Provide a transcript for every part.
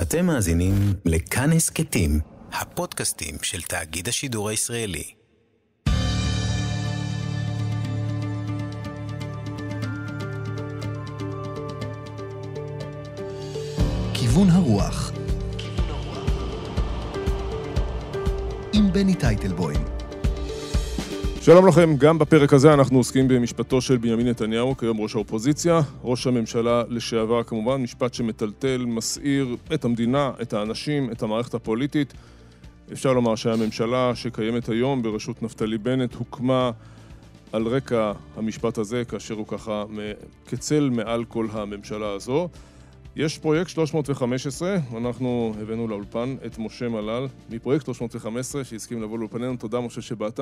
אתם מאזינים לכאן הסכתים, הפודקאסטים של תאגיד השידור הישראלי. כיוון הרוח עם בני טייטלבוים שלום לכם, גם בפרק הזה אנחנו עוסקים במשפטו של בנימין נתניהו, כיום ראש האופוזיציה, ראש הממשלה לשעבר כמובן, משפט שמטלטל, מסעיר את המדינה, את האנשים, את המערכת הפוליטית. אפשר לומר שהממשלה שקיימת היום בראשות נפתלי בנט הוקמה על רקע המשפט הזה, כאשר הוא ככה כצל מעל כל הממשלה הזו. יש פרויקט 315, אנחנו הבאנו לאולפן את משה מלל מפרויקט 315 שהסכים לבוא לאולפנינו. תודה משה שבאת.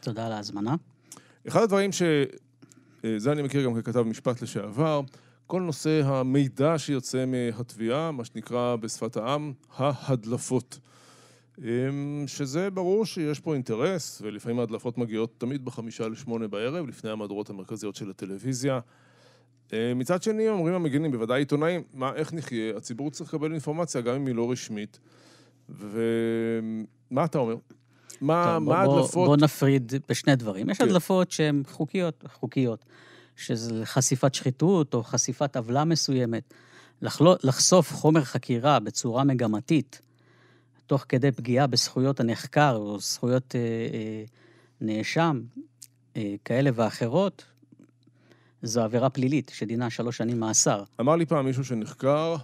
תודה על ההזמנה. אחד הדברים ש... אה, זה אני מכיר גם ככתב משפט לשעבר, כל נושא המידע שיוצא מהתביעה, מה שנקרא בשפת העם, ההדלפות. אמ, שזה ברור שיש פה אינטרס, ולפעמים ההדלפות מגיעות תמיד בחמישה לשמונה בערב, לפני המהדורות המרכזיות של הטלוויזיה. אה, מצד שני, אומרים המגינים, בוודאי עיתונאים, מה, איך נחיה? הציבור צריך לקבל אינפורמציה, גם אם היא לא רשמית. ומה אתה אומר? מה, מה ההדלפות? בוא, בוא נפריד בשני דברים. יש כן. הדלפות שהן חוקיות, חוקיות, שזה חשיפת שחיתות או חשיפת עוולה מסוימת. לחלו, לחשוף חומר חקירה בצורה מגמתית, תוך כדי פגיעה בזכויות הנחקר או זכויות אה, אה, נאשם, אה, כאלה ואחרות, זו עבירה פלילית שדינה שלוש שנים מאסר. אמר לי פעם מישהו שנחקר,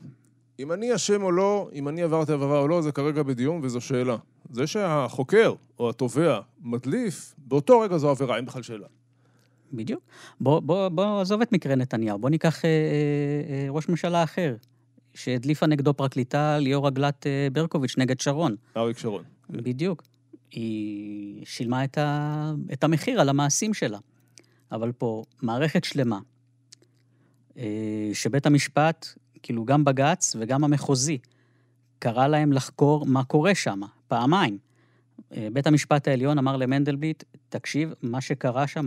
אם אני אשם או לא, אם אני עברתי עבירה או לא, זה כרגע בדיון וזו שאלה. זה שהחוקר או התובע מדליף, באותו רגע זו עבירה, אין בכלל שאלה. בדיוק. בוא, בוא, בוא עזוב את מקרה נתניהו, בוא ניקח אה, אה, אה, ראש ממשלה אחר, שהדליפה נגדו פרקליטה ליאור רגלת אה, ברקוביץ' נגד שרון. אריק שרון. בדיוק. היא שילמה את, ה, את המחיר על המעשים שלה. אבל פה מערכת שלמה, אה, שבית המשפט, כאילו גם בג"ץ וגם המחוזי, קרא להם לחקור מה קורה שם, פעמיים. אה, בית המשפט העליון אמר למנדלבליט, תקשיב, מה שקרה שם,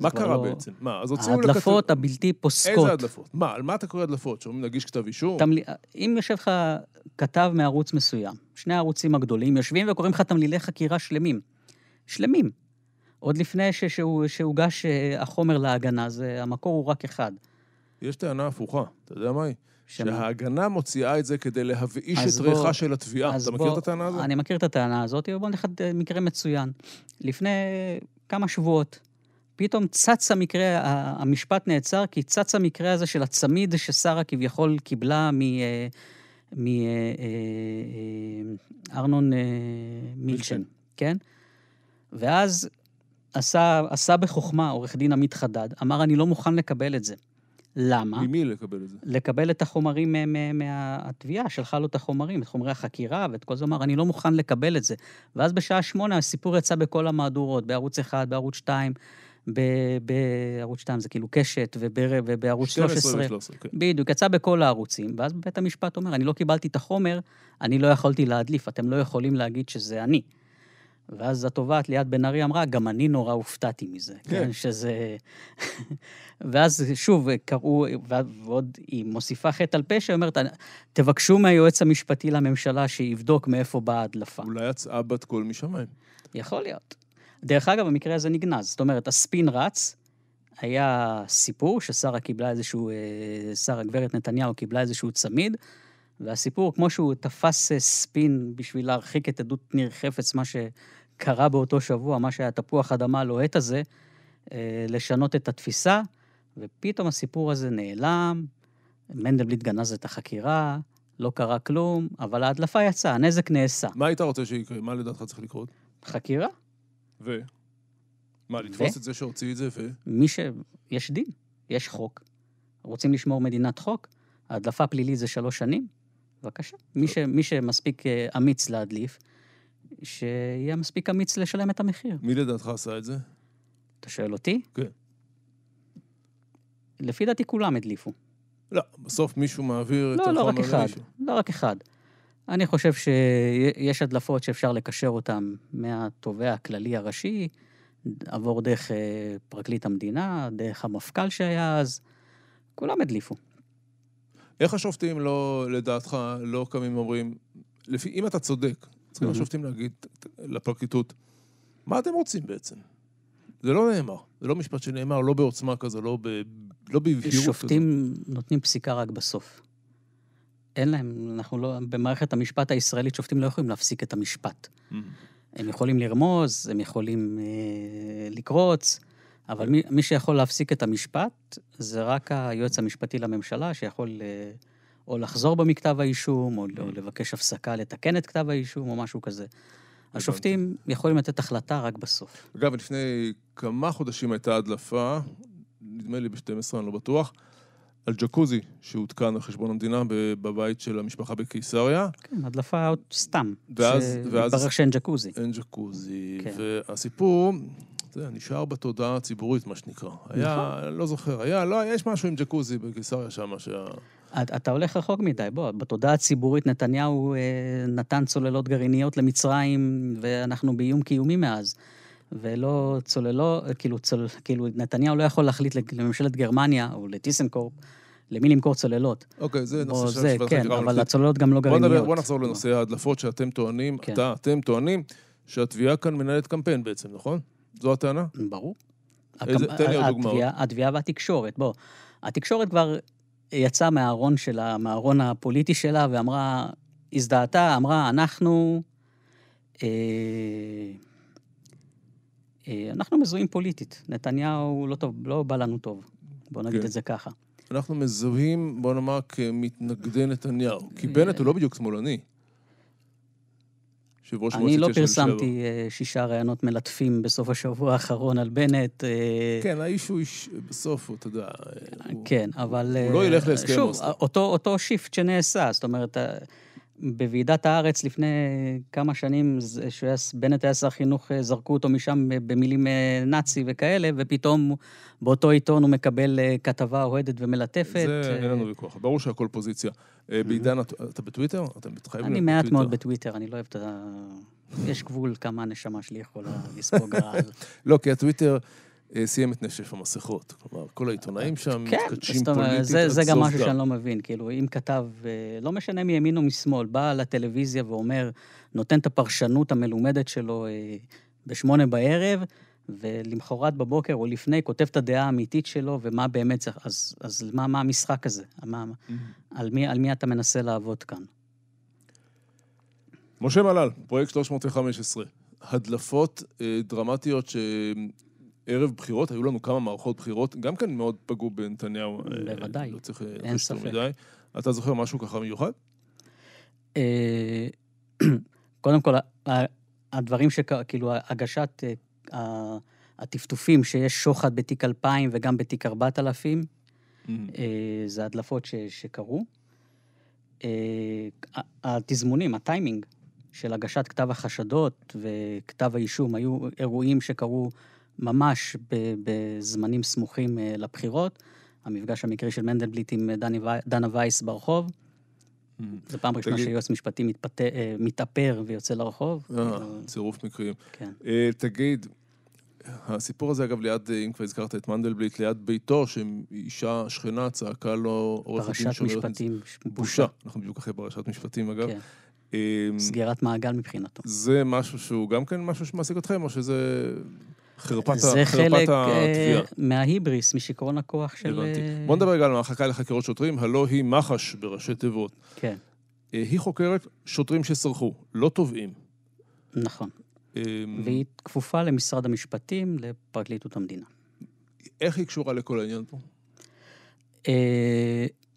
מה קרה לא... בעצם? מה, אז הוציאו לכתב... ההדלפות לכת... הבלתי פוסקות. איזה הדלפות? מה, על מה אתה קורא הדלפות? שאומרים להגיש כתב אישום? תמל... אם יושב לך כתב מערוץ מסוים, שני הערוצים הגדולים יושבים וקוראים לך תמלילי חקירה שלמים. שלמים. עוד לפני שהוגש אה, החומר להגנה, זה, המקור הוא רק אחד. יש טענה הפוכה, אתה יודע מה היא? שמה? שההגנה מוציאה את זה כדי להבאיש את ריחה של התביעה. אתה מכיר בוא, את הטענה הזאת? אני מכיר את הטענה הזאת, ובואו נלך מקרה מצוין. לפני כמה שבועות, פתאום צץ המקרה, המשפט נעצר, כי צץ המקרה הזה של הצמיד ששרה כביכול קיבלה מ... אה, מארנון אה, מילצ'ן, כן? ואז עשה, עשה בחוכמה עורך דין עמית חדד, אמר, אני לא מוכן לקבל את זה. למה? ממי לקבל את זה? לקבל את החומרים מהתביעה, שלחה לו את החומרים, את חומרי החקירה ואת כל זה, אמר, אני לא מוכן לקבל את זה. ואז בשעה שמונה הסיפור יצא בכל המהדורות, בערוץ 1, בערוץ 2, בערוץ 2 זה כאילו קשת, ובערוץ 13. 13 כן. בדיוק, יצא בכל הערוצים, ואז בית המשפט אומר, אני לא קיבלתי את החומר, אני לא יכולתי להדליף, אתם לא יכולים להגיד שזה אני. ואז התובעת ליאת בן ארי אמרה, גם אני נורא הופתעתי מזה. כן. כן שזה... ואז שוב, קראו, ועוד היא מוסיפה חטא על פשע, היא אומרת, תבקשו מהיועץ המשפטי לממשלה שיבדוק מאיפה באה ההדלפה. אולי יצאה בת קול משמיים. יכול להיות. דרך אגב, המקרה הזה נגנז. זאת אומרת, הספין רץ, היה סיפור ששרה קיבלה איזשהו, אה, שרה גברת נתניהו קיבלה איזשהו צמיד, והסיפור, כמו שהוא תפס אה, ספין בשביל להרחיק את עדות ניר חפץ, מה שקרה באותו שבוע, מה שהיה תפוח אדמה הלוהט הזה, אה, לשנות את התפיסה, ופתאום הסיפור הזה נעלם, מנדלבליט גנז את החקירה, לא קרה כלום, אבל ההדלפה יצאה, הנזק נעשה. מה היית רוצה שיקרה? מה לדעתך צריך לקרות? חקירה. ו? מה, לתפוס ו... את זה שהוציא את זה ו? מי ש... יש דין, יש חוק. רוצים לשמור מדינת חוק? ההדלפה פלילית זה שלוש שנים? בבקשה. מי, ש... מי שמספיק אה, אמיץ להדליף, שיהיה מספיק אמיץ לשלם את המחיר. מי לדעתך עשה את זה? אתה שואל אותי? כן. לפי דעתי כולם הדליפו. לא, בסוף מישהו מעביר לא, את. לא, לא רק אחד. לא רק אחד. אני חושב שיש הדלפות שאפשר לקשר אותן מהתובע הכללי הראשי, עבור דרך אה, פרקליט המדינה, דרך המפכ"ל שהיה אז, כולם הדליפו. איך השופטים לא, לדעתך, לא קמים ואומרים, לפי, אם אתה צודק, צריכים Mhm. השופטים להגיד לפרקליטות, מה אתם רוצים בעצם? זה לא נאמר, זה לא משפט שנאמר, לא בעוצמה כזו, לא, ב, לא בבהירות כזו. שופטים נותנים פסיקה רק בסוף. אין להם, אנחנו לא, במערכת המשפט הישראלית שופטים לא יכולים להפסיק את המשפט. הם יכולים לרמוז, הם יכולים אה, לקרוץ, אבל מי, מי שיכול להפסיק את המשפט זה רק היועץ המשפטי לממשלה, שיכול אה, או לחזור בו מכתב האישום, או, או לבקש הפסקה לתקן את כתב האישום, או משהו כזה. השופטים יכולים לתת החלטה רק בסוף. אגב, לפני כמה חודשים הייתה הדלפה, נדמה לי ב-12, אני לא בטוח, על ג'קוזי שהותקן על חשבון המדינה בבית של המשפחה בקיסריה. כן, הדלפה עוד סתם. ואז- ואז- שהתברר שאין ג'קוזי. אין ג'קוזי, כן. והסיפור, יודע, נשאר בתודעה הציבורית, מה שנקרא. היה, נכון. לא זוכר, היה, לא, יש משהו עם ג'קוזי בקיסריה שם, שה... אתה הולך רחוק מדי, בוא, בתודעה הציבורית נתניהו אה, נתן צוללות גרעיניות למצרים, ואנחנו באיום קיומי מאז. ולא צוללות, כאילו, צול, כאילו נתניהו לא יכול להחליט לממשלת גרמניה, או לטיסנקורפ, למי למכור צוללות. אוקיי, זה נושא של זה, השוואת כן, חקירה אבל ממלכתית. הצוללות גם לא גרעיניות. בוא נחזור לנושא ההדלפות שאתם טוענים, כן. אתה, אתם טוענים שהתביעה כאן מנהלת קמפיין בעצם, נכון? זו הטענה? ברור. איזה- תן לי עוד דוגמאות. התביעה והתקשורת, בוא. התקשורת כבר יצאה מהארון שלה, מהארון הפוליטי שלה, ואמרה, הזדהתה, אמרה, אנחנו... אה, אה, אנחנו מזוהים פוליטית. נתניהו לא טוב, לא בא לנו טוב. בוא נגיד כן. את זה ככה. אנחנו מזוהים, בוא נאמר, כמתנגדי נתניהו. כי בנט הוא לא בדיוק שמאלני. יושב ראש אני לא יש"ע לשעבר. פרסמתי אה, שישה ראיונות מלטפים בסוף השבוע האחרון על בנט. אה, כן, האיש הוא איש, בסוף, הוא, אתה יודע... הוא- כן, אבל... הוא לא אה, ילך להסכם שוב, אוסלו. אותו, אותו שיפט שנעשה, זאת אומרת, אה, בוועידת הארץ לפני כמה שנים, שהוא היה, שר חינוך, אה, זרקו אותו משם במילים אה, נאצי וכאלה, ופתאום באותו עיתון הוא מקבל אה, כתבה אוהדת ומלטפת. זה, אה, אין לנו ויכוח. ברור שהכל פוזיציה. אה, בעידן, אתה בטוויטר? אתה מתחייב אני להיות מעט בטוויטר. מאוד בטוויטר, אני לא אוהב את ה... יש גבול כמה הנשמה שלי יכולה לספוג רעל. לא, כי הטוויטר אה, סיים את נשף המסכות. כלומר, כל העיתונאים שם כן, אומרת, פוליטית זה, עד זה גם משהו דם. שאני לא מבין. כאילו, אם כתב, אה, לא משנה מימין או משמאל, בא לטלוויזיה ואומר, נותן את הפרשנות המלומדת שלו אה, בשמונה בערב, ולמחרת בבוקר או לפני כותב את הדעה האמיתית שלו, ומה באמת צריך, אז, אז מה, מה המשחק הזה? מה, על, מי, על מי אתה מנסה לעבוד כאן? משה מלל, פרויקט 315. הדלפות אה, דרמטיות שערב בחירות, היו לנו כמה מערכות בחירות, גם כן מאוד פגעו בנתניהו. אה, בוודאי, לא צריך אה, אין יותר ספק. מדי. אתה זוכר משהו ככה מיוחד? אה, קודם כל, הדברים שכ... כאילו, הגשת הטפטופים שיש שוחד בתיק 2000 וגם בתיק 4000, אה, זה הדלפות ש, שקרו. התזמונים, הטיימינג של הגשת כתב החשדות וכתב האישום היו אירועים שקרו ממש בזמנים סמוכים אה, לבחירות. המפגש המקרי של מנדלבליט עם דני, ווי- דנה וייס ברחוב. זו פעם ראשונה שיועץ משפטי אה, מתאפר ויוצא לרחוב. אה, צירוף מקרים. כן. אה, תגיד, הסיפור הזה, אגב, ליד, אה, אם כבר הזכרת את מנדלבליט, ליד ביתו, שאישה שכנה צעקה לו פרשת. משפטים. בושה. אנחנו בדיוק אחרי פרשת משפטים, אגב. כן. אה, סגירת מעגל מבחינתו. זה משהו שהוא גם כן משהו שמעסיק אתכם, או שזה חרפת, ה- זה חרפת חלק התביעה? אה, מההיבריס, משיכרון הכוח של... הבנתי. אה, בוא נדבר רגע על המחלקה לחקירות שוטרים, הלא היא מח"ש בראשי תיבות. כן, אה, היא חוקרת שוטרים שסרחו, לא תובעים. נכון. אה, והיא כפופה למשרד המשפטים, לפרקליטות המדינה. איך היא קשורה לכל העניין פה?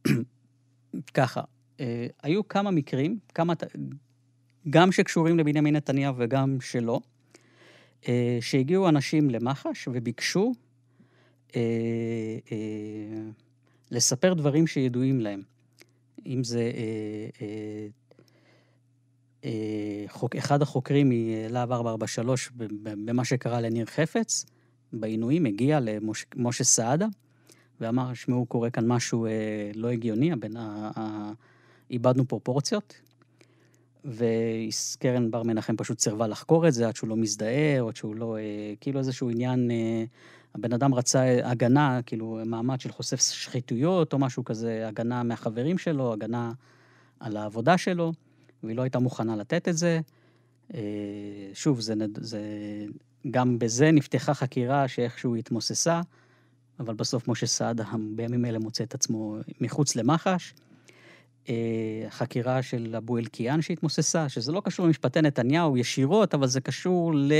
ככה, היו כמה מקרים, כמה, גם שקשורים לבנימין נתניהו וגם שלא, שהגיעו אנשים למח"ש וביקשו אה, אה, לספר דברים שידועים להם. אם זה אה, אה, אה, אחד החוקרים מלהב 443 ב- ב- במה שקרה לניר חפץ, בעינויים הגיע למשה סעדה, ואמר, שמעו, קורה כאן משהו אה, לא הגיוני, הבן, איבדנו פרופורציות. וקרן בר מנחם פשוט סירבה לחקור את זה עד שהוא לא מזדהה, או עד שהוא לא, אה, כאילו איזשהו עניין, אה, הבן אדם רצה הגנה, כאילו, מעמד של חושף שחיתויות או משהו כזה, הגנה מהחברים שלו, הגנה על העבודה שלו, והיא לא הייתה מוכנה לתת את זה. אה, שוב, זה, זה, גם בזה נפתחה חקירה שאיכשהו התמוססה, אבל בסוף משה סעדה בימים אלה מוצא את עצמו מחוץ למח"ש. אה, חקירה של אבו אלקיעאן שהתמוססה, שזה לא קשור למשפטי נתניהו ישירות, אבל זה קשור ל...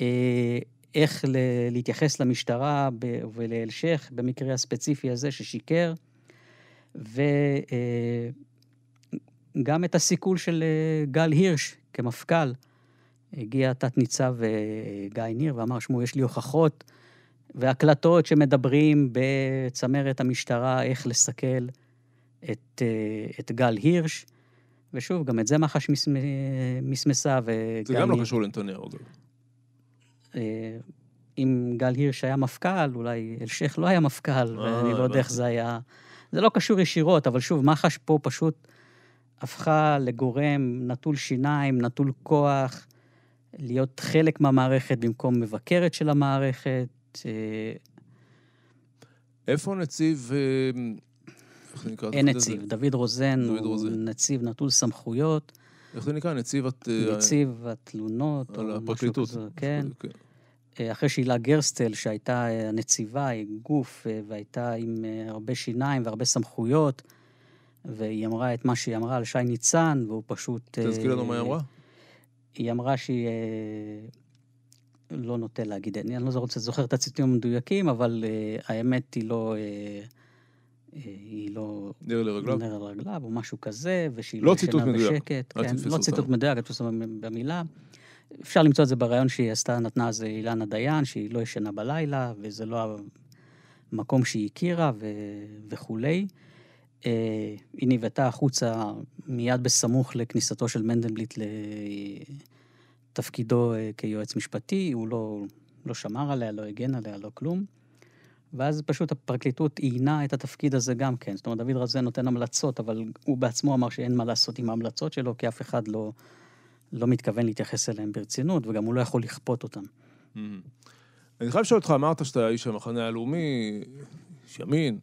אה, איך להתייחס למשטרה ולאלשיך במקרה הספציפי הזה ששיקר, וגם את הסיכול של גל הירש כמפכ"ל. הגיע תת-ניצב גיא ניר ואמר, שמעו, יש לי הוכחות והקלטות שמדברים בצמרת המשטרה איך לסכל את, את גל הירש. ושוב, גם את זה מח"ש מסמסה. זה גם לא קשור לנתניהו, אגב. אה, אם גל הירש היה מפכ"ל, אולי אלשיך לא היה מפכ"ל, אה, ואני לא יודע איך זה היה... זה לא קשור ישירות, אבל שוב, מח"ש פה פשוט הפכה לגורם נטול שיניים, נטול כוח, להיות חלק מהמערכת במקום מבקרת של המערכת. אה, איפה נציב... איך זה נקרא? אין נציב. דוד רוזן הוא נציב נטול סמכויות. איך זה נקרא? נציב הת... נציב התלונות. על הפרקליטות. כן. כן. אה, אחרי שהילה גרסטל, שהייתה אה, הנציבה, היא גוף, אה, והייתה עם הרבה שיניים והרבה סמכויות, והיא אמרה את מה שהיא אמרה על שי ניצן, והוא פשוט... תזכיר לנו מה היא אמרה. היא אמרה שהיא... לא נוטה להגיד, אני לא רוצה לזוכר את הציטוטים המדויקים, אבל האמת היא לא... היא לא... נר לרגליו? נר לרגליו, או משהו כזה, ושהיא לא, לא ישנה בשקט. כן, לא ציטוט מדויק, את תפסו במילה. אפשר למצוא את זה בריאיון שהיא עשתה, נתנה אז אילנה דיין, שהיא לא ישנה בלילה, וזה לא המקום שהיא הכירה ו... וכולי. אה, היא ניבטה החוצה מיד בסמוך לכניסתו של מנדלבליט לתפקידו אה, כיועץ משפטי, הוא לא, לא שמר עליה, לא הגן עליה, לא כלום. ואז פשוט הפרקליטות עיינה את התפקיד הזה גם כן. זאת אומרת, דוד רזן נותן המלצות, אבל הוא בעצמו אמר שאין מה לעשות עם ההמלצות שלו, כי אף אחד לא, לא מתכוון להתייחס אליהן ברצינות, וגם הוא לא יכול לכפות אותן. Mm-hmm. אני חייב לשאול אותך, אמרת שאתה איש המחנה הלאומי, איש ימין.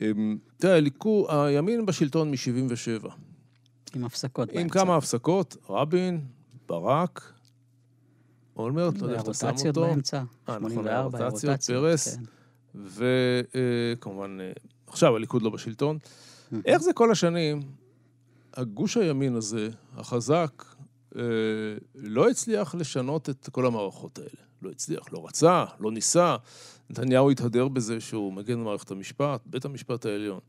אמ, תראה, ליכו, הימין בשלטון מ-77. עם הפסקות באמצע. עם כמה הפסקות, רבין, ברק, אולמרט, לא יודע איך אתה שם אותו. רוטציות באמצע, 84, אה, נכון, רוטציות, פרס. כן. וכמובן, אה, עכשיו הליכוד לא בשלטון. איך זה כל השנים, הגוש הימין הזה, החזק, אה, לא הצליח לשנות את כל המערכות האלה. לא הצליח, לא רצה, לא ניסה. נתניהו התהדר בזה שהוא מגן במערכת המשפט, בית המשפט העליון.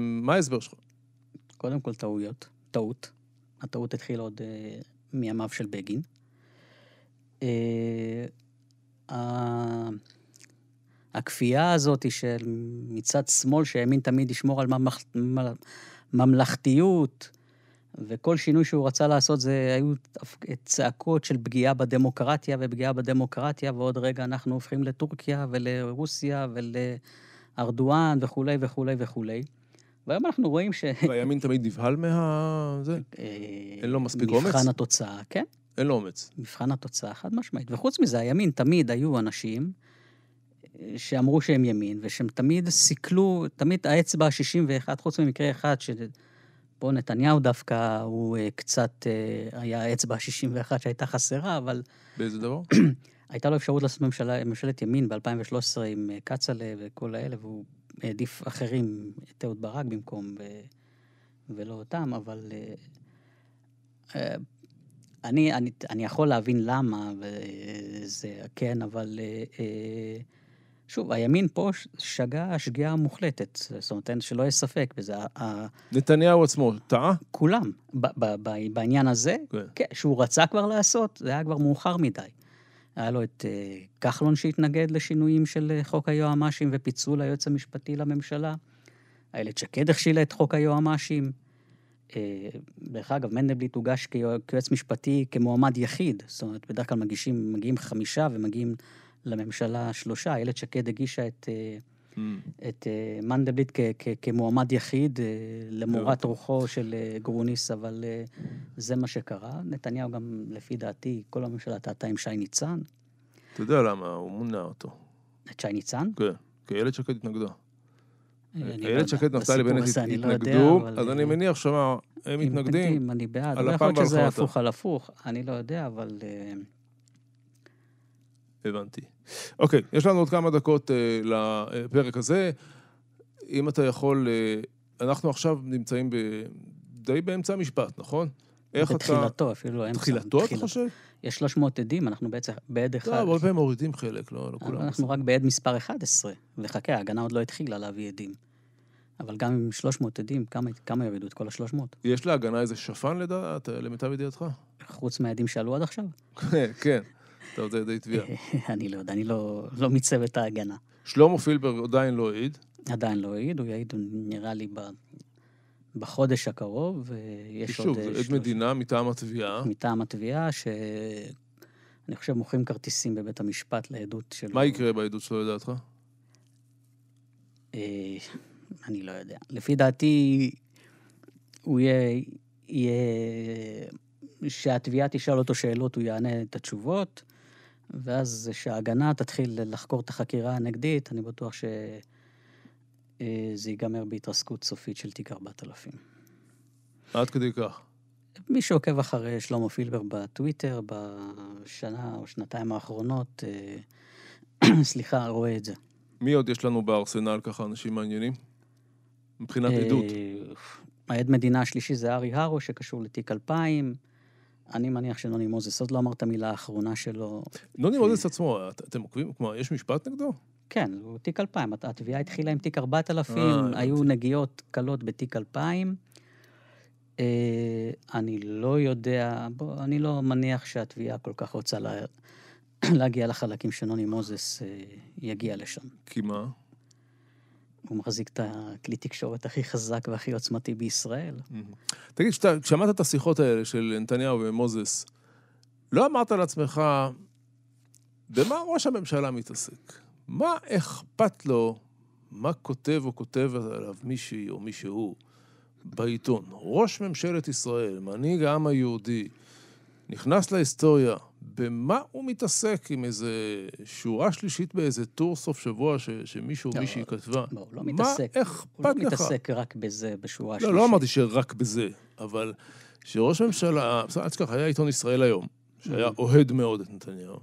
מה ההסבר שלך? קודם כל טעויות, טעות. הטעות התחילה עוד מימיו של בגין. הכפייה הזאת של מצד שמאל, שהימין תמיד ישמור על ממלכ... ממלכתיות, וכל שינוי שהוא רצה לעשות זה היו צעקות של פגיעה בדמוקרטיה ופגיעה בדמוקרטיה, ועוד רגע אנחנו הופכים לטורקיה ולרוסיה ולארדואן וכולי וכולי וכולי. והיום אנחנו רואים ש... והימין תמיד נבהל מה... זה? אה, אין לו מספיק אומץ? מבחן התוצאה, כן. אין לו אומץ. מבחן התוצאה, חד משמעית. וחוץ מזה, הימין תמיד היו אנשים שאמרו שהם ימין, ושהם תמיד סיכלו, תמיד האצבע ה-61, חוץ ממקרה אחד, שפה נתניהו דווקא, הוא אה, קצת, אה, היה האצבע ה-61 שהייתה חסרה, אבל... באיזה דבר? הייתה לו אפשרות לעשות ממשלה, ממשלת ימין ב-2013 עם אה, כצל'ה וכל האלה, והוא העדיף אחרים, את אהוד ברק במקום, ו... ולא אותם, אבל... אני, אני, אני יכול להבין למה, וזה כן, אבל שוב, הימין פה שגה שגיאה מוחלטת. זאת אומרת, שלא יהיה ספק בזה. נתניהו עצמו טעה? כולם. בעניין הזה, כן. כן, שהוא רצה כבר לעשות, זה היה כבר מאוחר מדי. היה לו את אה, כחלון שהתנגד לשינויים של אה, חוק היועמ"שים ופיצול היועץ המשפטי לממשלה. איילת שקד הכשילה את חוק היועמ"שים. אה, דרך אגב, מנדלבליט הוגש כיועץ משפטי כמועמד יחיד. זאת אומרת, בדרך כלל מגישים, מגיעים חמישה ומגיעים לממשלה שלושה. איילת שקד הגישה את, mm. את אה, מנדלבליט כמועמד יחיד, אה, למורת רוחו של גרוניס, אבל זה מה שקרה. נתניהו גם, לפי דעתי, כל הממשלה טעתה עם שי ניצן. אתה יודע למה, הוא מונע אותו. את שי ניצן? כן, כי איילת שקד התנגדה. לא איילת. שקד בסיפור בנט לא התנגדו, אז אני מניח שמה, הם מתנגדים. אני בעד. לא יכול להיות שזה. הפוך על הפוך, אני לא יודע, אבל... הבנתי. אוקיי, יש לנו עוד כמה דקות אה, לפרק הזה. אם אתה יכול, אה, אנחנו עכשיו נמצאים ב... די באמצע המשפט, נכון? איך אתה... בתחילתו, אפילו אמצע. תחילתו, אתה חושב? יש 300 עדים, אנחנו בעצם בעד אחד. לא, הרבה פעמים מורידים חלק, לא לא כולם. אנחנו רק בעד מספר 11, וחכה, ההגנה עוד לא התחילה להביא עדים. אבל גם עם 300 עדים, כמה, כמה יורידו את כל ה-300? יש להגנה איזה שפן לדעת, למיטב ידיעתך? חוץ מהעדים שעלו עד עכשיו? כן. טוב, זה די תביעה. אני לא יודע, אני לא, לא מצוות ההגנה. שלמה פילבר עדיין לא העיד. עדיין לא העיד, הוא יעיד, נראה לי, ב, בחודש הקרוב, ויש שוב, עוד... זה אה, עד שלוש- מדינה מטעם התביעה. מטעם התביעה, שאני חושב מוכרים כרטיסים בבית המשפט לעדות שלו. מה יקרה בעדות שלו לדעתך? אה, אני לא יודע. לפי דעתי, הוא יהיה... יהיה... שהתביעה תשאל אותו שאלות, הוא יענה את התשובות, ואז שההגנה תתחיל לחקור את החקירה הנגדית, אני בטוח שזה ייגמר בהתרסקות סופית של תיק 4000. עד כדי כך. מי שעוקב אחרי שלמה פילבר בטוויטר בשנה או שנתיים האחרונות, אה, סליחה, רואה את זה. מי עוד יש לנו בארסנל ככה אנשים מעניינים? מבחינת עדות. אה, העד מדינה השלישי זה ארי הרו, שקשור לתיק 2000. אני מניח שנוני מוזס עוד לא אמר את המילה האחרונה שלו. נוני מוזס עצמו, את- אתם עוקבים? כלומר, יש משפט נגדו? כן, הוא תיק 2000. הת- התביעה התחילה עם תיק 4000, אה, היו. נגיעות קלות בתיק 2000. אה, אני לא יודע, אני לא מניח שהתביעה כל כך רוצה לה, להגיע לחלקים שנוני מוזס אה, יגיע לשם. כי מה? הוא מחזיק את הכלי תקשורת הכי חזק והכי עוצמתי בישראל. תגיד, כשאתה- כששמעת את השיחות האלה של נתניהו ומוזס, לא אמרת לעצמך, במה ראש הממשלה מתעסק? מה אכפת לו מה כותב או כותב עליו מישהי או מישהו בעיתון? ראש ממשלת ישראל, מנהיג העם היהודי, נכנס להיסטוריה, במה הוא מתעסק עם איזה שורה שלישית באיזה טור סוף שבוע ש, שמישהו או לא, מישהי כתבה? לא, הוא לא מה מתעסק. אכפת הוא לא לך? מתעסק רק בזה, בשורה לא, השלישית. לא אמרתי שרק בזה, אבל שראש הממשלה, בסדר, אל תשכח, היה עיתון ישראל היום, שהיה Mm. אוהד מאוד את נתניהו,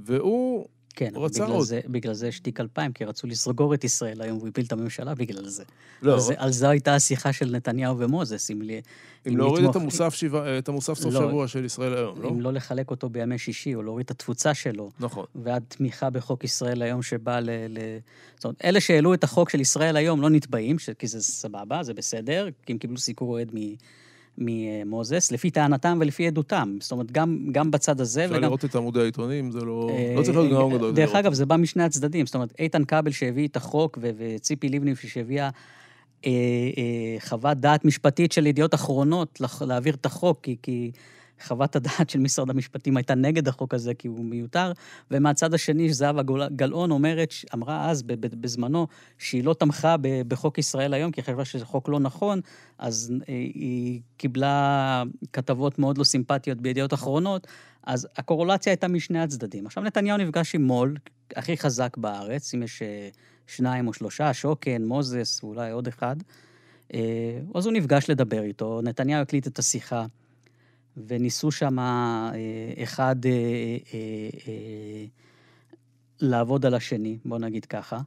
והוא, כן, רצה בגלל עוד. זה, בגלל זה יש תיק 2000, כי רצו לסגור את ישראל היום, והוא הפיל את הממשלה בגלל זה. לא, על, זה על זה הייתה השיחה של נתניהו ומוזס, אם, לי- אם להוריד את לתמוך- המוסף שבעה- את המוסף סוף לא. שבוע של ישראל היום, לא? אם לא לחלק אותו בימי שישי, או להוריד את התפוצה שלו, נכון. ועד תמיכה בחוק ישראל היום שבא ל... ל... זאת אומרת, אלה שהעלו את החוק של ישראל היום לא נתבעים, ש... כי זה סבבה, זה בסדר, כי הם קיבלו סיקור אוהד מ... ממוזס, לפי טענתם ולפי עדותם. זאת אומרת, גם, גם בצד הזה אפשר וגם... לראות את עמודי העיתונים, זה לא... אה, לא צריך להיות גאון גדול. דרך. אגב, זה בא משני הצדדים. זאת אומרת, איתן כבל שהביא את החוק, ו- וציפי לבני שהביאה אה, אה, חוות דעת משפטית של ידיעות אחרונות לח- להעביר את החוק, כי, כי חוות הדעת של משרד המשפטים הייתה נגד החוק הזה, כי הוא מיותר. ומהצד השני, זהבה גלאון אומרת, אמרה אז, בזמנו, שהיא לא תמכה בחוק ישראל היום, כי היא חשבה שזה חוק לא נכון, אז אה, היא קיבלה כתבות מאוד לא סימפטיות בידיעות אחרונות, אז הקורולציה הייתה משני הצדדים. עכשיו נתניהו נפגש עם מו"ל, הכי חזק בארץ, אם יש אה, שניים או שלושה, שוקן, מוזס, ואולי עוד אחד. אה, אז הוא נפגש לדבר איתו, נתניהו הקליט את השיחה, וניסו שם אה, אחד אה, אה, אה, לעבוד על השני, בוא נגיד ככה.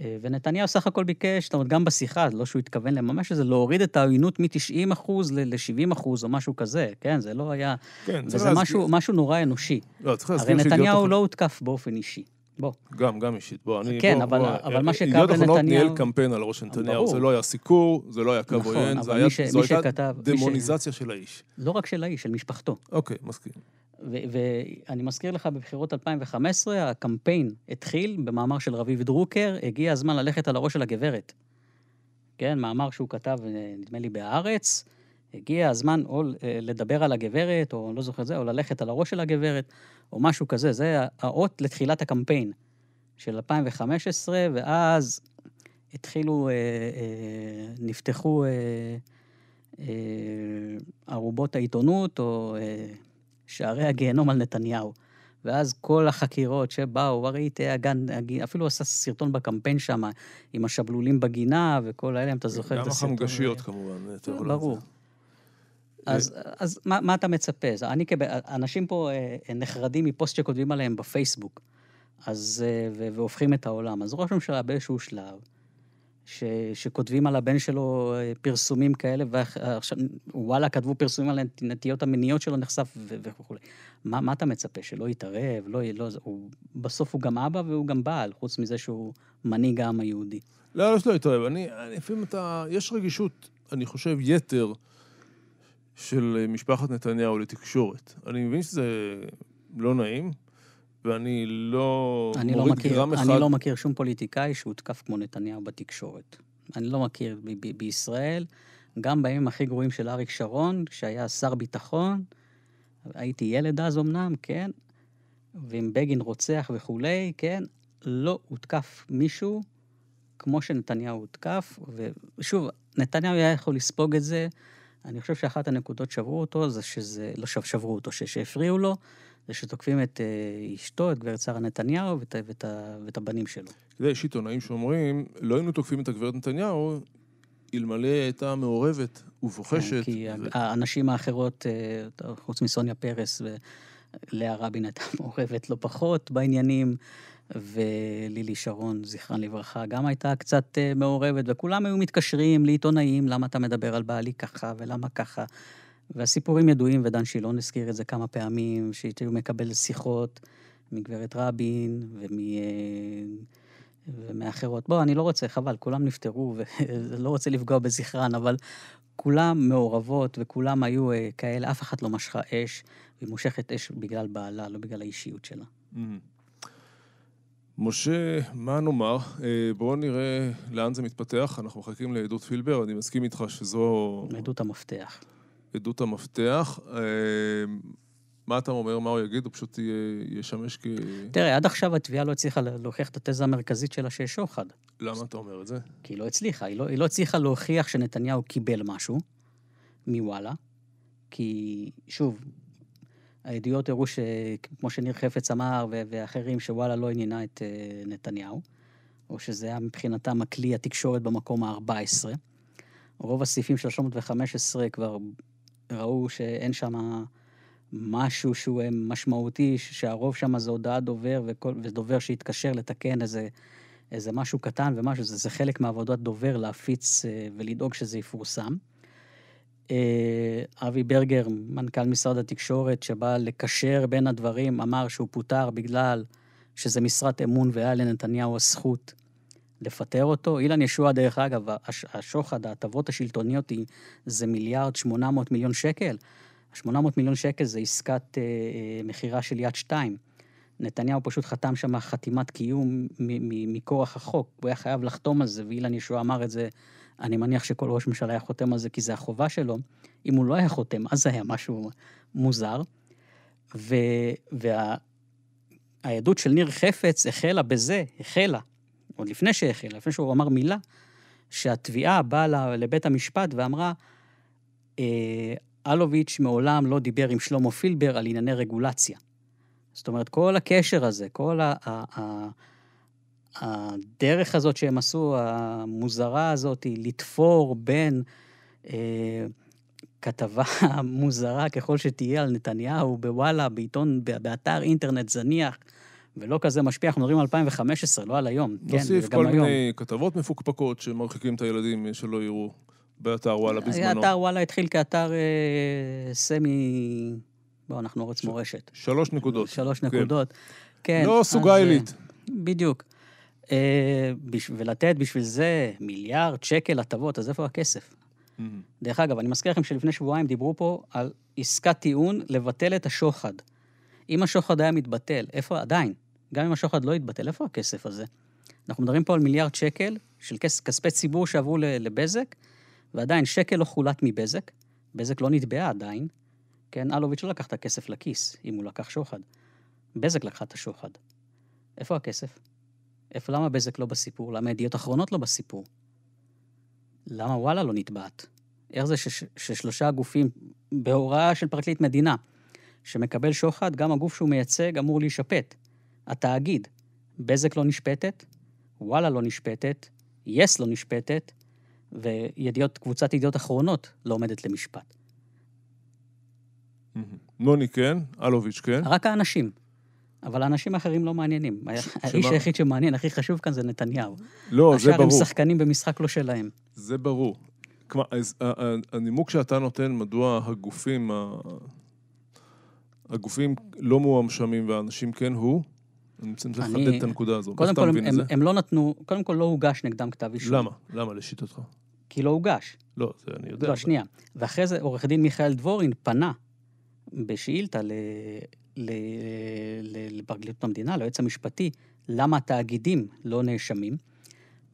אה, ונתניהו סך הכל ביקש, זאת אומרת, גם בשיחה, לא שהוא התכוון לממש את זה, להוריד את העוינות מ-90 אחוז ל-70 אחוז או משהו כזה, כן? זה לא היה... כן, וזה משהו, משהו נורא אנושי. לא, צריך הרי להזכיר שידיעות נתניהו לא הותקף באופן אישי. בוא. גם, גם אישית. בוא, אני... כן, בוא, אבל- בוא, אבל מה שכאב ידיעות אחרונות לנתניהו- ניהל קמפיין על ראש נתניהו. זה לא היה סיקור, זה לא היה קו נכון, עוין, זו הייתה שכתב- מי ש- דמוניזציה של האיש. לא רק של האיש, של משפחתו. אוקיי, מסכים. ואני מזכיר לך, בבחירות 2015, הקמפיין התחיל במאמר של רביב דרוקר, הגיע הזמן ללכת על הראש של הגברת. כן, מאמר שהוא כתב, אה, נדמה לי, בהארץ, הגיע הזמן או אה, לדבר על הגברת, או לא זוכר זה, או ללכת על הראש של הגברת, או משהו כזה. זה האות לתחילת הקמפיין של 2015, ואז התחילו, אה, אה, נפתחו אה, אה, ארובות העיתונות, או אה, שערי הגיהנום על נתניהו. ואז כל החקירות שבאו, הרי הגן, אפילו עשה סרטון בקמפיין שם, עם השבלולים בגינה וכל האלה, אם אתה זוכר את הסרטון. גם החמגשיות כמובן. ברור. אז, אז מה, מה אתה מצפה? אני, אנשים פה אה, נחרדים מפוסט שכותבים עליהם בפייסבוק, אז, אה, והופכים את העולם. אז ראש הממשלה באיזשהו שלב, ש, שכותבים על הבן שלו אה, פרסומים כאלה, ועכשיו, וואלה, כתבו פרסומים על הנטיות המיניות שלו נחשף וכו'. מה, מה אתה מצפה? שלא יתערב? לא, לא, הוא, בסוף הוא גם אבא והוא גם בעל, חוץ מזה שהוא מנהיג העם היהודי. לא, לא שלא יתערב. אני, לפעמים אתה, יש רגישות, אני חושב, יתר של משפחת נתניהו לתקשורת. אני מבין שזה לא נעים, ואני לא אני לא מכיר, גרם אחד... אני לא מכיר שום פוליטיקאי שהותקף כמו נתניהו בתקשורת. אני לא מכיר ב- ב- בישראל, גם בימים הכי גרועים של אריק שרון, כשהיה שר ביטחון, הייתי ילד אז אמנם, כן, ועם בגין רוצח וכולי, כן, לא הותקף מישהו כמו שנתניהו הותקף, ושוב, נתניהו היה יכול לספוג את זה. אני חושב שאחת הנקודות שברו אותו זה שזה, לא שברו אותו, שהפריעו לו, זה שתוקפים את אה, אשתו, את גברת שרה נתניהו ואת, ואת, ואת הבנים שלו. יודע, יש עיתונאים שאומרים, לא היינו תוקפים את הגברת נתניהו, אלמלא הייתה מעורבת ובוחשת. כן, כי ו... הנשים האחרות, אה, חוץ מסוניה פרס ולאה רבין הייתה מעורבת לא פחות בעניינים, ולילי שרון, זכרן לברכה, גם הייתה קצת אה, מעורבת, וכולם היו מתקשרים לעיתונאים, למה אתה מדבר על בעלי ככה ולמה ככה. והסיפורים ידועים, ודן שילון הזכיר את זה כמה פעמים, שהוא מקבל שיחות מגברת רבין ומ... ומאחרות. בוא, אני לא רוצה, חבל, כולם נפטרו, ולא רוצה לפגוע בזכרן, אבל כולם מעורבות וכולם היו אה, כאלה, אף אחת לא משכה אש, והיא מושכת אש בגלל בעלה, לא בגלל האישיות שלה. Mm-hmm. משה, מה נאמר? אה, בואו נראה לאן זה מתפתח. אנחנו מחכים לעדות פילבר, אני מסכים איתך שזו... עדות המפתח. עדות המפתח. אה, מה אתה אומר, מה הוא יגיד? הוא פשוט ישמש כ... תראה, עד עכשיו התביעה לא הצליחה להוכיח את התזה המרכזית שלה שיש שוחד. למה אתה אומר את זה? כי היא לא הצליחה. היא לא, היא לא הצליחה להוכיח שנתניהו קיבל משהו מוואלה, כי, שוב, העדויות הראו שכמו שניר חפץ אמר ואחרים, שוואלה לא עניינה את אה, נתניהו, או שזה היה מבחינתם הכלי התקשורת במקום ה-14. רוב הסעיפים של 315 כבר ראו שאין שם משהו שהוא אה, משמעותי, שהרוב שם זה הודעת דובר, וכל, ודובר שהתקשר לתקן איזה, איזה משהו קטן ומשהו, זה, זה חלק מעבודת דובר להפיץ אה, ולדאוג שזה יפורסם. אה, אבי ברגר, מנכ"ל משרד התקשורת, שבא לקשר בין הדברים, אמר שהוא פוטר בגלל שזה משרת אמון והיה לנתניהו הזכות לפטר אותו. אילן ישוע, דרך אגב, השוחד, ההטבות השלטוניות, זה מיליארד 800 מיליון שקל. ה-800 מיליון שקל זה עסקת אה, אה, מכירה של יד שתיים. נתניהו פשוט חתם שם חתימת קיום מכורח החוק. הוא היה חייב לחתום על זה, ואילן ישוע אמר את זה, אני מניח שכל ראש ממשלה היה חותם על זה כי זה החובה שלו. אם הוא לא היה חותם, אז זה היה משהו מוזר. והעדות וה... של ניר חפץ החלה בזה, החלה, עוד לפני שהחלה, לפני שהוא אמר מילה, שהתביעה באה לבית המשפט ואמרה, אה, אלוביץ' מעולם לא דיבר עם שלמה פילבר על ענייני רגולציה. זאת אומרת, כל הקשר הזה, כל ה... ה, ה הדרך הזאת שהם עשו, המוזרה הזאת, היא לתפור בין אה, כתבה מוזרה ככל שתהיה על נתניהו בוואלה, בעיתון, באתר אינטרנט זניח, ולא כזה משפיע, אנחנו מדברים על 2015, לא על היום. נוסיף כן, כל מיני היום. כתבות מפוקפקות שמרחיקים את הילדים שלא יראו. באתר וואלה בזמנו. אתר וואלה התחיל כאתר אה, סמי... בואו, אנחנו ערוץ מורשת. שלוש נקודות. שלוש כן. נקודות. כן. לא סוגה אה, עילית. בדיוק. אה. ולתת בשביל זה מיליארד שקל הטבות, אז איפה הכסף? Mm-hmm. דרך אגב, אני מזכיר לכם שלפני שבועיים דיברו פה על עסקת טיעון לבטל את השוחד. אם השוחד היה מתבטל, איפה עדיין? גם אם השוחד לא יתבטל, איפה הכסף הזה? אנחנו מדברים פה על מיליארד שקל של כס, כספי ציבור שעברו לבזק, ועדיין שקל לא חולט מבזק, בזק לא נתבעה עדיין, כן, אלוביץ' לא לקח את הכסף לכיס, אם הוא לקח שוחד. בזק לקחה את השוחד. איפה הכסף? איפה, למה בזק לא בסיפור? למה ידיעות אחרונות לא בסיפור? למה וואלה לא נתבעת? איך זה שש, ששלושה גופים, בהוראה של פרקליט מדינה, שמקבל שוחד, גם הגוף שהוא מייצג אמור להישפט. התאגיד, בזק לא נשפטת, וואלה לא נשפטת, יס לא נשפטת, וידיעות, קבוצת ידיעות אחרונות לא עומדת למשפט. נוני כן, אלוביץ' כן. רק האנשים. אבל האנשים האחרים לא מעניינים. האיש? היחיד שמעניין, הכי חשוב כאן זה נתניהו. לא, זה השאר הם ברור. שחקנים במשחק לא שלהם. זה ברור. כלומר, אז ה- ה- הנימוק שאתה נותן, מדוע הגופים, הגופים לא מואשמים והאנשים כן הוא, אני רוצה לחדד את הנקודה הזו. קודם כל, הם? הם לא נתנו, קודם כל לא הוגש נגדם כתב אישום. למה? למה לשיטתך? כי לא הוגש. לא, זה אני יודע. לא, שנייה. ואחרי זה עורך דין מיכאל דבורין פנה בשאילתה. לפרקליטות המדינה, ליועץ המשפטי, למה התאגידים לא נאשמים.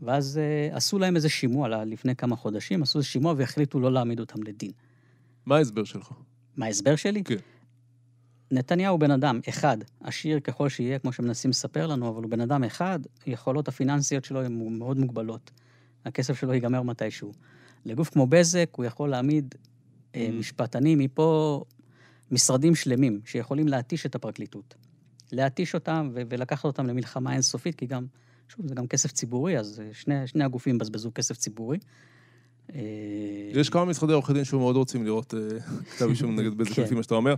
ואז uh, עשו להם איזה שימוע לפני כמה חודשים, עשו איזה שימוע והחליטו לא להעמיד אותם לדין. מה ההסבר שלך? מה ההסבר שלי? כן. נתניהו בן אדם, אחד, עשיר ככל שיהיה, כמו שמנסים לספר לנו, אבל הוא בן אדם אחד, יכולות הפיננסיות שלו הן מאוד מוגבלות. הכסף שלו ייגמר מתישהו. לגוף כמו בזק, הוא יכול להעמיד אה, Mhm. משפטנים מפה, משרדים שלמים, שיכולים להתיש את הפרקליטות. להתיש אותם ו- ולקחת אותם למלחמה אינסופית, כי גם, שוב, זה גם כסף ציבורי, אז אה, שני, שני הגופים בזבזו כסף ציבורי. אה, יש כמה משרדי עורכי דין שמאוד רוצים לראות אה, כתב אישום נגד בזק, כן. לפי מה שאתה אומר.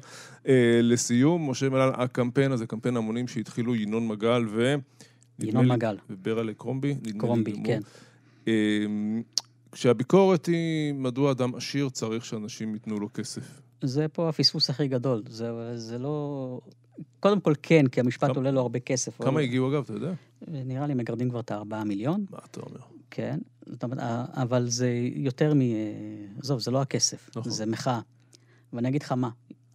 לסיום, משה מלל, הקמפיין הזה, קמפיין המונים שהתחילו ינון מגל ו... ינון מגל, וברלה קרומבי, קרומבי. כן. אמ, כשהביקורת היא מדוע אדם עשיר צריך שאנשים ייתנו לו כסף. זה פה הפספוס הכי גדול. זה, זה לא... קודם כל כן, כי המשפט כמה- עולה לו הרבה כסף. כמה הגיעו אגב, אתה יודע? נראה לי מגרדים כבר את הארבעה מיליון, מה אתה אומר? כן. זאת אומרת, אבל זה יותר מ... עזוב, זה לא הכסף, נכון. זה מחאה. ואני אגיד לך מה,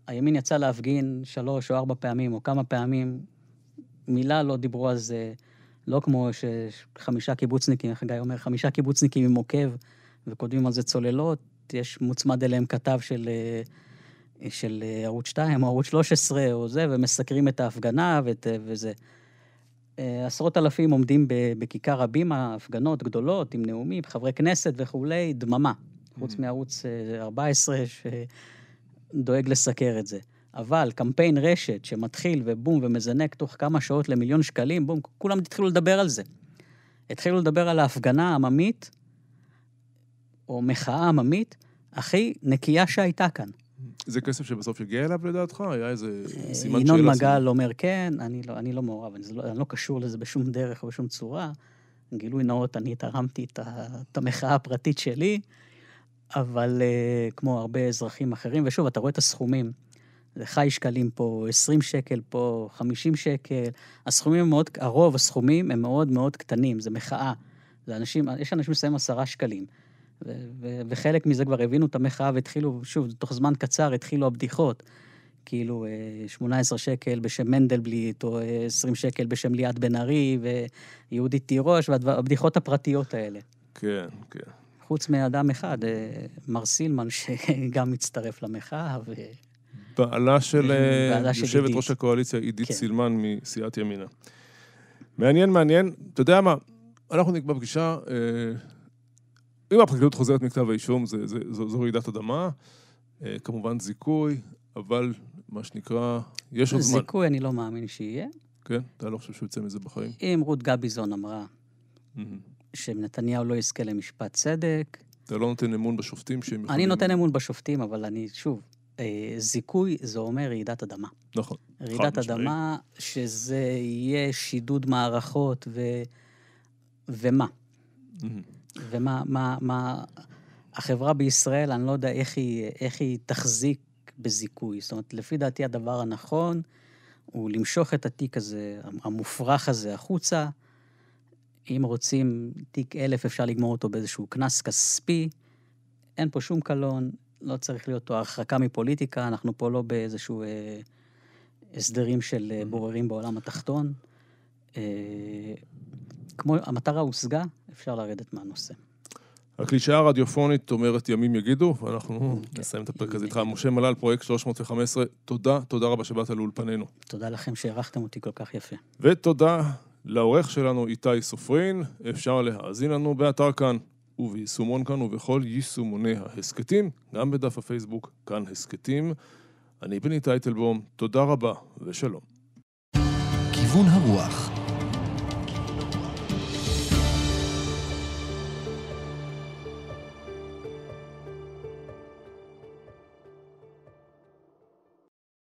הימין יצא להפגין שלוש או ארבע פעמים, או כמה פעמים, מילה לא דיברו על זה, לא כמו שחמישה קיבוצניקים, איך גיא אומר, חמישה קיבוצניקים עם עוקב, וכותבים על זה צוללות, יש מוצמד אליהם כתב של, אה, של אה, ערוץ 2 או ערוץ 13 או זה, ומסקרים את ההפגנה ואת, אה, וזה. אה, עשרות אלפים עומדים בכיכר הבימה, הפגנות גדולות עם נאומים, חברי כנסת וכולי, דממה. חוץ מערוץ אה, 14 שדואג לסקר את זה. אבל קמפיין רשת שמתחיל ובום ומזנק תוך כמה שעות למיליון שקלים, בום, כולם התחילו לדבר על זה. התחילו לדבר על ההפגנה העממית, או מחאה עממית, הכי נקייה שהייתה כאן. זה כסף שבסוף יגיע אליו לדעתך? היה איזה סימן שאלה? אה, ינון מגל אומר כן, אני לא, אני לא מעורב, אני, לא, אני לא קשור לזה בשום דרך או בשום צורה. גילוי נאות, אני תרמתי את, את המחאה הפרטית שלי, אבל uh, כמו הרבה אזרחים אחרים, ושוב, אתה רואה את הסכומים. זה חי שקלים פה, 20 שקל פה, 50 שקל. הסכומים הם מאוד, הרוב הסכומים הם מאוד מאוד קטנים, זה מחאה. זה אנשים, יש אנשים ששמים עשרה שקלים. ו- ו- וחלק מזה כבר הבינו את המחאה והתחילו, שוב, תוך זמן קצר התחילו הבדיחות. כאילו, אה, 18 שקל בשם מנדלבליט, או אה, 20 שקל בשם ליאת בן ארי, ויהודית תירוש, והבדיחות הפרטיות האלה. כן, כן. חוץ מאדם אחד, אה, מר סילמן, שגם מצטרף למחאה, ו... בעלה של אה, יושבת. ראש הקואליציה, עידית כן. סילמן מסיעת ימינה. מעניין, מעניין. אתה יודע מה? אנחנו נקבע פגישה, אה, אם הפרקליטות חוזרת מכתב האישום, זה- זה- זו זו רעידת אדמה, אה, כמובן זיכוי, אבל מה שנקרא, יש עוד זמן. זיכוי אני לא מאמין שיהיה. כן? אתה לא חושב שהוא יצא מזה בחיים? אם רות גביזון אמרה. שנתניהו לא יזכה למשפט צדק, אתה לא נותן אמון בשופטים שהם יכולים... אני נותן אמון בשופטים, אבל אני, שוב, אה, זיכוי זה אומר רעידת אדמה. נכון. רעידת. אדמה, שזה יהיה שידוד מערכות ו... ומה? מהמם. ומה מה, מה... החברה בישראל, אני לא יודע איך היא, איך היא תחזיק בזיכוי. זאת אומרת, לפי דעתי הדבר הנכון הוא למשוך את התיק הזה, המופרך הזה, החוצה. אם רוצים תיק אלף, אפשר לגמור אותו באיזשהו קנס כספי. אין פה שום קלון, לא צריך להיות פה הרחקה מפוליטיקה, אנחנו פה לא באיזשהו אה, הסדרים של אה, בוררים בעולם התחתון. אה, כמו, המטרה הושגה, אפשר לרדת מהנושא. הקלישאה הרדיופונית אומרת ימים יגידו, ואנחנו כן. נסיים את הפרק הזה איתך. משה מל"ל, פרויקט 315, תודה, תודה רבה שבאת לאולפנינו. תודה לכם שהערכתם אותי כל כך יפה. ותודה לעורך שלנו איתי סופרין, אפשר להאזין לנו באתר כאן וביישומון כאן ובכל יישומוני ההסכתים, גם בדף הפייסבוק כאן הסכתים. אני בני טייטלבום, תודה רבה ושלום. כיוון הרוח